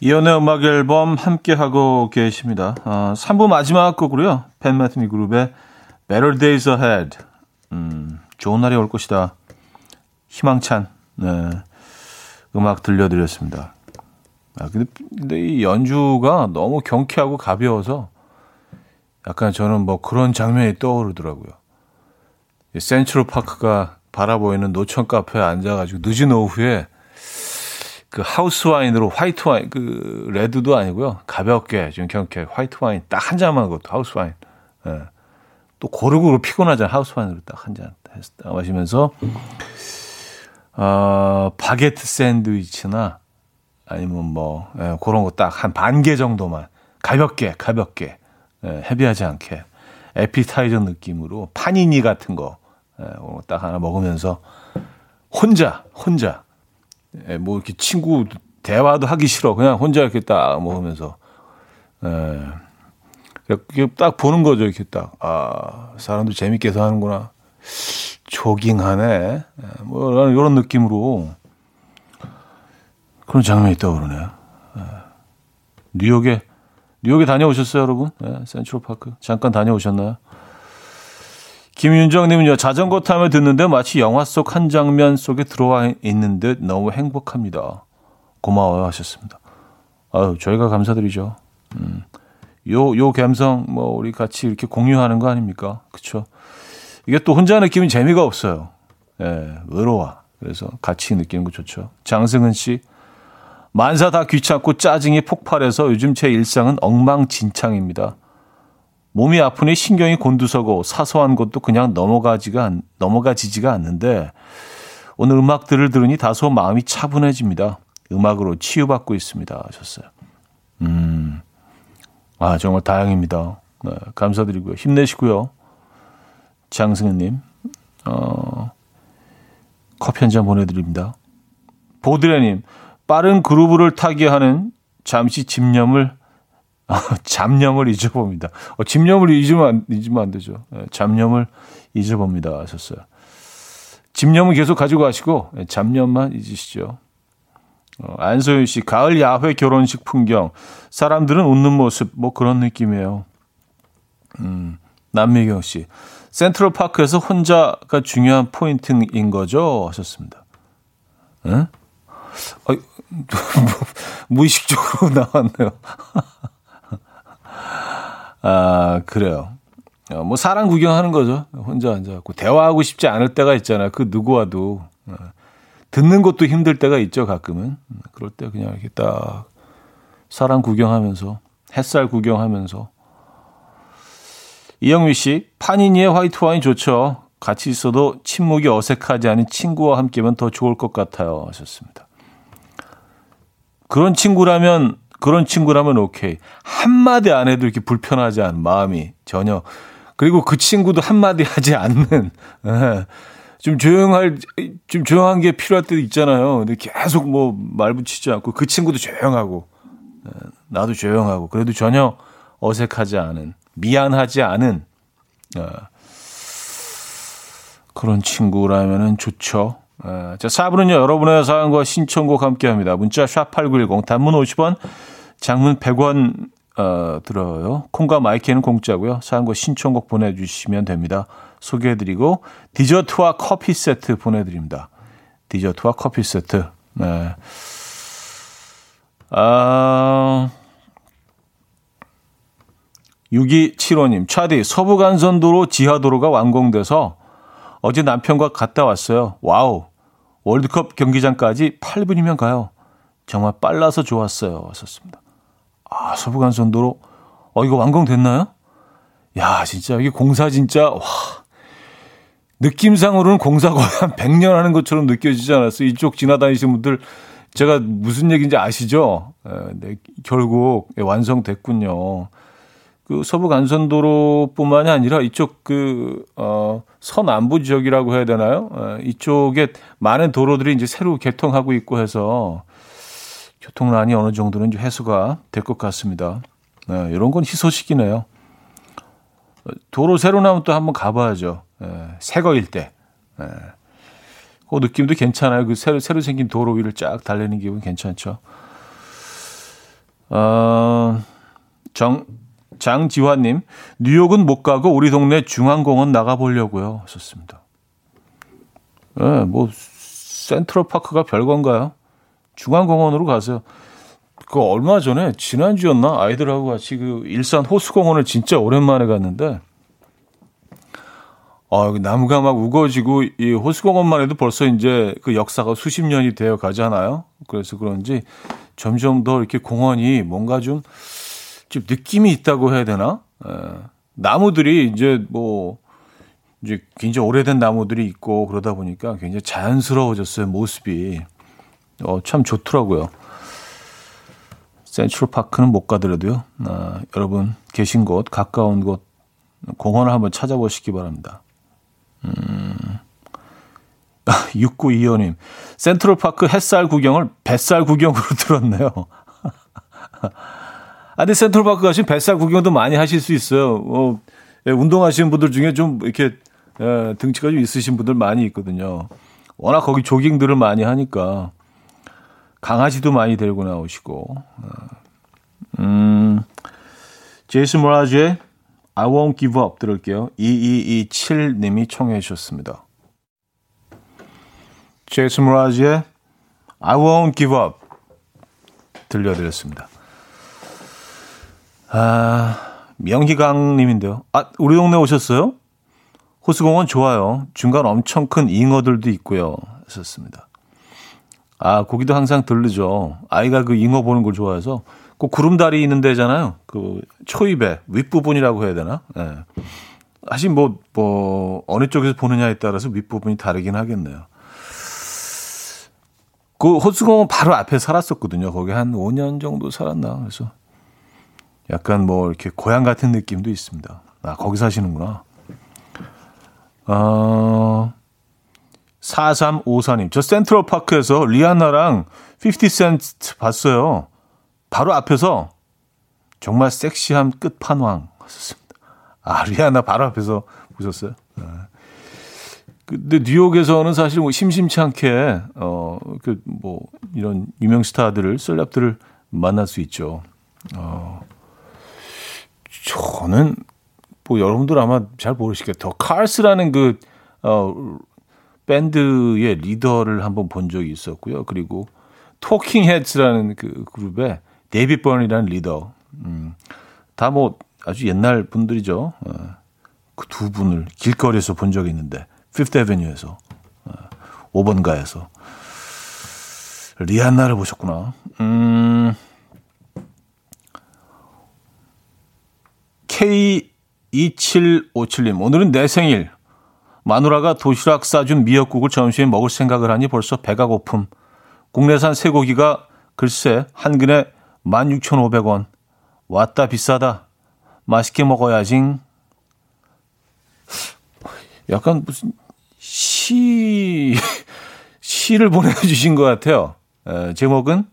이연의 음악 앨범 함께하고 계십니다. 어, 3부 마지막 곡으로요. 팬 매트니 그룹의 Better Days Ahead. 음, 좋은 날이 올 것이다. 희망찬 네, 음악 들려드렸습니다. 아, 근데, 근데 이 연주가 너무 경쾌하고 가벼워서 약간 저는 뭐 그런 장면이 떠오르더라고요. 센트럴 파크가 바라보이는 노천 카페에 앉아가지고 늦은 오후에 그 하우스 와인으로 화이트 와인, 그 레드도 아니고요. 가볍게 좀 경쾌 화이트 와인 딱 한 잔만 그것도 하우스 와인. 예. 또 고르기도 피곤하잖아 하우스 와인으로 딱 한 잔 마시면서 어, 바게트 샌드위치나 아니면 뭐 예, 그런 거 딱 한 반 개 정도만 가볍게 가볍게 예, heavy하지 않게 에피타이저 느낌으로 파니니 같은 거딱 예, 하나 먹으면서 혼자 혼자 예, 뭐 이렇게 친구 대화도 하기 싫어 그냥 혼자 이렇게 딱 먹으면서 예, 이렇게 딱 보는 거죠 이렇게 딱 아 사람들 재밌게 사는구나 조깅하네. 예, 뭐, 이런 느낌으로 그런 장면이 떠오르네요. 예. 뉴욕에, 뉴욕에 다녀오셨어요, 여러분? 네, 센트럴 파크. 잠깐 다녀오셨나요? 김윤정님은요, 자전거 타며 듣는데 마치 영화 속 한 장면 속에 들어와 있는 듯 너무 행복합니다. 고마워요 하셨습니다. 아유, 저희가 감사드리죠. 음, 요, 요 감성, 뭐, 우리 같이 이렇게 공유하는 거 아닙니까? 그쵸? 이게 또 혼자 느끼면 재미가 없어요. 예, 외로워. 그래서 같이 느끼는 거 좋죠. 장승은 씨. 만사 다 귀찮고 짜증이 폭발해서 요즘 제 일상은 엉망진창입니다. 몸이 아프니 신경이 곤두서고 사소한 것도 그냥 넘어가지가 넘어가지지가 않는데 오늘 음악들을 들으니 다소 마음이 차분해집니다. 음악으로 치유받고 있습니다. 하셨어요. 음, 아 정말 다행입니다. 네, 감사드리고요. 힘내시고요. 장승현님, 어, 커피 한 잔 보내드립니다. 보드레님, 빠른 그루브를 타게 하는 잠시 집념을, (laughs) 잡념을 잊어봅니다. 어, 집념을 잊으면 안, 잊으면 안 되죠. 네, 잡념을 잊어봅니다. 하셨어요. 집념은 계속 가지고 가시고, 네, 잡념만 잊으시죠. 어, 안소윤 씨, 가을 야외 결혼식 풍경. 사람들은 웃는 모습, 뭐 그런 느낌이에요. 음, 남미경 씨. 센트럴 파크에서 혼자가 중요한 포인트인 거죠? 하셨습니다. 응? 어, (laughs) 무의식적으로 나왔네요. (laughs) 아, 그래요. 어, 뭐 사람 구경하는 거죠. 혼자 앉아갖고 대화하고 싶지 않을 때가 있잖아요. 그 누구와도 어, 듣는 것도 힘들 때가 있죠. 가끔은 그럴 때 그냥 이렇게 딱 사람 구경하면서 햇살 구경하면서 이영미 씨 파니니의 화이트 와인 좋죠. 같이 있어도 침묵이 어색하지 않은 친구와 함께면 더 좋을 것 같아요. 하셨습니다. 그런 친구라면 그런 친구라면 오케이. 한마디 안 해도 이렇게 불편하지 않은 마음이 전혀 그리고 그 친구도 한마디 하지 않는, 예. 좀 조용할, 좀 조용한 게 필요할 때도 있잖아요. 근데 계속 뭐 말 붙이지 않고 그 친구도 조용하고, 예. 나도 조용하고, 그래도 전혀 어색하지 않은, 미안하지 않은, 예. 그런 친구라면은 좋죠. 자, 4부는요, 여러분의 사연과 신청곡 함께 합니다. 문자 샵8910, 단문 50원, 장문 100원 어, 들어요. 콩과 마이크는 공짜고요. 사연과 신청곡 보내주시면 됩니다. 소개해드리고 디저트와 커피 세트 보내드립니다. 디저트와 커피 세트. 네. 아, 6275님, 차디, 서부간선도로 지하도로가 완공돼서 어제 남편과 갔다 왔어요. Wow. 월드컵 경기장까지 8분이면 가요. 정말 빨라서 좋았어요. 썼습니다. 아, 서부간선도로. 어, 이거 완공됐나요? 야, 진짜, 이게 공사 진짜, 와. 느낌상으로는 공사 거의 한 100년 하는 것처럼 느껴지지 않았어요? 이쪽 지나다니시는 분들, 제가 무슨 얘기인지 아시죠? 에, 네, 결국 완성됐군요. 그 서부 간선도로뿐만이 아니라 이쪽 그, 어, 서남부 지역이라고 해야 되나요? 에, 이쪽에 많은 도로들이 이제 새로 개통하고 있고 해서 교통난이 어느 정도는 해소가 될 것 같습니다. 네, 이런 건 희소식이네요. 도로 새로 나면 또 한번 가봐야죠. 네, 새거일 때. 네. 그 느낌도 괜찮아요. 그 새로, 새로 생긴 도로 위를 쫙 달리는 기분 괜찮죠. 어, 정, 장지화님, 뉴욕은 못 가고 우리 동네 중앙공원 나가보려고요. 하셨습니다. 네, 뭐, 센트럴파크가 별건가요? 중앙공원으로 가세요. 그 얼마 전에 지난주였나 아이들하고 같이 그 일산 호수공원을 진짜 오랜만에 갔는데 아, 나무가 막 우거지고 이 호수공원만 해도 벌써 이제 그 역사가 수십 년이 되어 가잖아요. 그래서 그런지 점점 더 이렇게 공원이 뭔가 좀, 좀 느낌이 있다고 해야 되나? 에, 나무들이 이제 뭐 이제 굉장히 오래된 나무들이 있고 그러다 보니까 굉장히 자연스러워졌어요, 모습이. 어, 참 좋더라고요. 센트럴 파크는 못 가더라도요. 아, 여러분 계신 곳 가까운 곳 공원을 한번 찾아보시기 바랍니다. 음. (laughs) 6925님, 센트럴 파크 햇살 구경을 뱃살 구경으로 들었네요. (laughs) 아, 근데 센트럴 파크 가시면 뱃살 구경도 많이 하실 수 있어요. 어, 예, 운동하시는 분들 중에 좀 이렇게 예, 등치가 좀 있으신 분들 많이 있거든요. 워낙 거기 조깅들을 많이 하니까. 강아지도 많이 데리고 나오시고. 어, 음, 제이슨 모라즈의 I won't give up 들을게요. 2227님이 청해 주셨습니다. 제이슨 모라즈의 I won't give up 들려드렸습니다. 아, 명희강님인데요. 아, 우리 동네 오셨어요? 호수공원 좋아요. 중간 엄청 큰 잉어들도 있고요. 하셨습니다. 아, 거기도 항상 들르죠. 아이가 그 잉어 보는 걸 좋아해서 그 구름다리 있는 데잖아요. 그 초입에 윗부분이라고 해야 되나? 예. 네. 사실 뭐, 뭐, 어느 쪽에서 보느냐에 따라서 윗부분이 다르긴 하겠네요. 그 호수공원 바로 앞에 살았었거든요. 거기 한 5년 정도 살았나. 그래서 약간 뭐 이렇게 고향 같은 느낌도 있습니다. 아, 거기 사시는구나. 어, 4354님, 저 센트럴파크에서 리아나랑 50센트 봤어요. 바로 앞에서 정말 섹시한 끝판왕. 아, 리아나 바로 앞에서 보셨어요? 네. 근데 뉴욕에서는 사실 뭐 심심치 않게 어 그 뭐 이런 유명 스타들을 셀럽들을 만날 수 있죠. 어 저는 뭐 여러분들 아마 잘 모르시겠다. 더 칼스라는 그 어, 밴드의 리더를 한번 본 적이 있었고요. 그리고 Talking Heads라는 그 그룹의 데이비 번이라는 리더. 음, 다 뭐 아주 옛날 분들이죠. 어, 그 두 분을 길거리에서 본 적이 있는데 Fifth Avenue에서 어, 5번가에서 리안나를 보셨구나. 음. K2757님, 오늘은 내 생일. 마누라가 도시락 싸준 미역국을 점심에 먹을 생각을 하니 벌써 배가 고픔. 국내산 쇠고기가 글쎄 한 근에 16,500원. 왔다 비싸다. 맛있게 먹어야지. 약간 무슨 시 시를 보내주신 것 같아요. 에, 제목은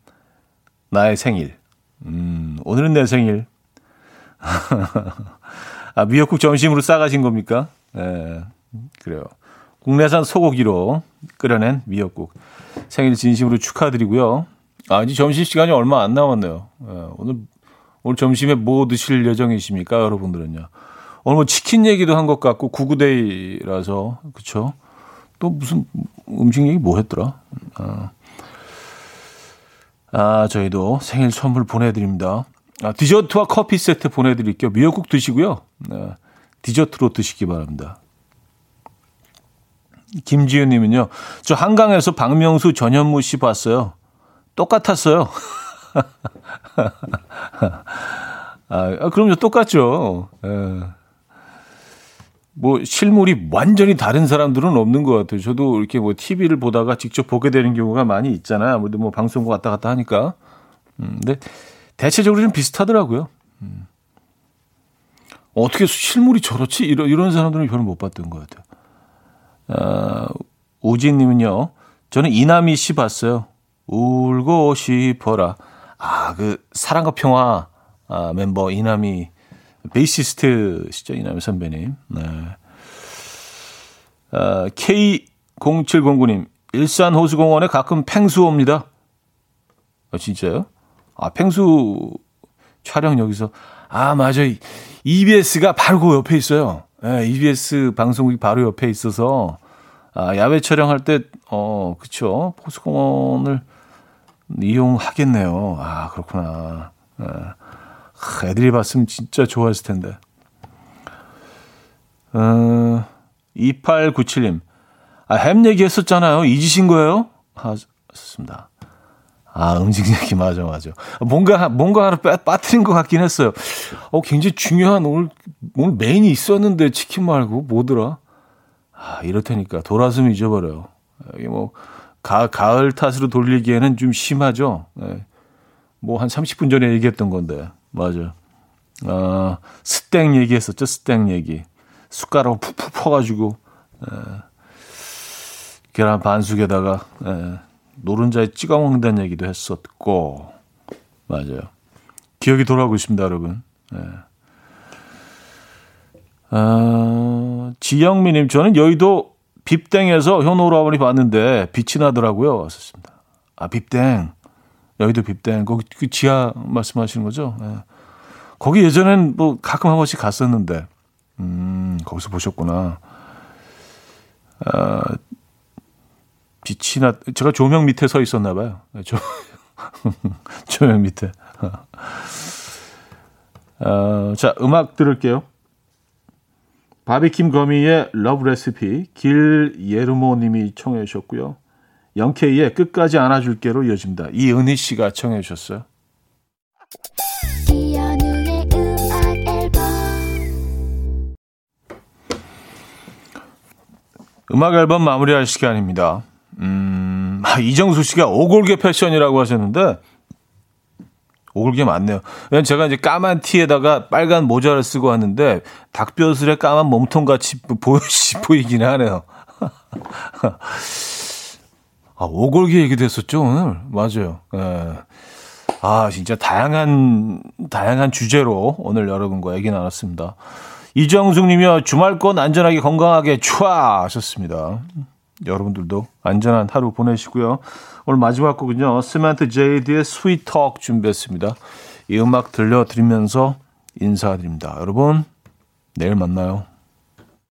나의 생일. 음, 오늘은 내 생일. 아, 미역국 점심으로 싸가신 겁니까? 에, 그래요. 국내산 소고기로 끓여낸 미역국. 생일 진심으로 축하드리고요. 아, 이제 점심시간이 얼마 안 남았네요. 에, 오늘, 오늘 점심에 뭐 드실 예정이십니까, 여러분들은요? 오늘 뭐 치킨 얘기도 한 것 같고, 구구데이라서, 그쵸? 또 무슨 음식 얘기 뭐 했더라? 아, 아 저희도 생일 선물 보내드립니다. 아, 디저트와 커피 세트 보내드릴게요. 미역국 드시고요. 네, 디저트로 드시기 바랍니다. 김지윤 님은요. 저 한강에서 박명수 전현무 씨 봤어요. 똑같았어요. (laughs) 아, 그럼요. 똑같죠. 예. 뭐 실물이 완전히 다른 사람들은 없는 것 같아요. 저도 이렇게 뭐 TV를 보다가 직접 보게 되는 경우가 많이 있잖아요. 아무래도 뭐 방송국 왔다 갔다 하니까. 음, 근데 대체적으로 좀 비슷하더라고요. 음. 어떻게 실물이 저렇지? 이런, 이런 사람들은 별로 못 봤던 것 같아요. 아, 오진님은요, 저는 이남희 씨 봤어요. 울고 싶어라. 아, 그, 사랑과 평화 아, 멤버 이남희 베이시스트시죠, 이남희 선배님. 네. 아, K0709님, 일산 호수공원에 가끔 팽수 옵니다. 아, 진짜요? 아, 팽수 촬영 여기서. 아, 맞아. EBS가 바로 그 옆에 있어요. 네, EBS 방송국이 바로 옆에 있어서, 아, 야외 촬영할 때, 어, 그쵸. 호수공원을 이용하겠네요. 아, 그렇구나. 네. 애들이 봤으면 진짜 좋아했을 텐데. 어, 2897님. 아, 햄 얘기했었잖아요. 잊으신 거예요? 하셨습니다. 아, 음식 얘기, 맞아, 맞아. 뭔가, 뭔가 하나 빠, 빠뜨린 것 같긴 했어요. 어, 굉장히 중요한 오늘, 오늘 메인이 있었는데 치킨 말고 뭐더라? 아, 이렇다니까. 돌아서면 잊어버려요. 이게 뭐, 가, 가을 탓으로 돌리기에는 좀 심하죠. 네. 뭐한 30분 전에 얘기했던 건데. 맞아. 어, 스땡 얘기했었죠. 스땡 얘기. 숟가락 푹푹 퍼가지고, 에, 계란 반숙에다가, 에, 노른자에 찍어 먹는다는 얘기도 했었고, 맞아요. 기억이 돌아오고 있습니다, 여러분. 에. 어, 지영미님, 저는 여의도 빕땡에서 현호 오라버니 봤는데 빛이 나더라고요. 왔었습니다. 아, 빕땡. 여의도 빕땡 거기 그 지하 말씀하시는 거죠? 예. 거기 예전엔 뭐 가끔 한 번씩 갔었는데 음 거기서 보셨구나. 아, 빛이 나 제가 조명 밑에 서 있었나 봐요. 예, 조, (laughs) 조명 밑에. 아, 자 음악 들을게요. 바비킴 거미의 Love Recipe 길예르모 님이 청해 주셨고요. 영케이의 끝까지 안아줄게로 이어집니다. 이은희 씨가 청해 주셨어요. 음악 앨범 마무리할 시간입니다. 음, 아, 이정수 씨가 오골계 패션이라고 하셨는데, 오골계 맞네요. 왜냐면 제가 이제 까만 티에다가 빨간 모자를 쓰고 왔는데, 닭뼈슬에 까만 몸통 같이 보이, (laughs) 보이긴 하네요. (laughs) 아, 오골계 얘기도 했었죠, 오늘. 맞아요. 예. 아, 진짜 다양한, 다양한 주제로 오늘 여러분과 얘기 나눴습니다. 이정숙 님이요. 주말권 안전하게 건강하게 촤 하셨습니다. 여러분들도 안전한 하루 보내시고요. 오늘 마지막 곡은요. 스멘트 제이드의 Sweet Talk 준비했습니다. 이 음악 들려드리면서 인사드립니다. 여러분, 내일 만나요.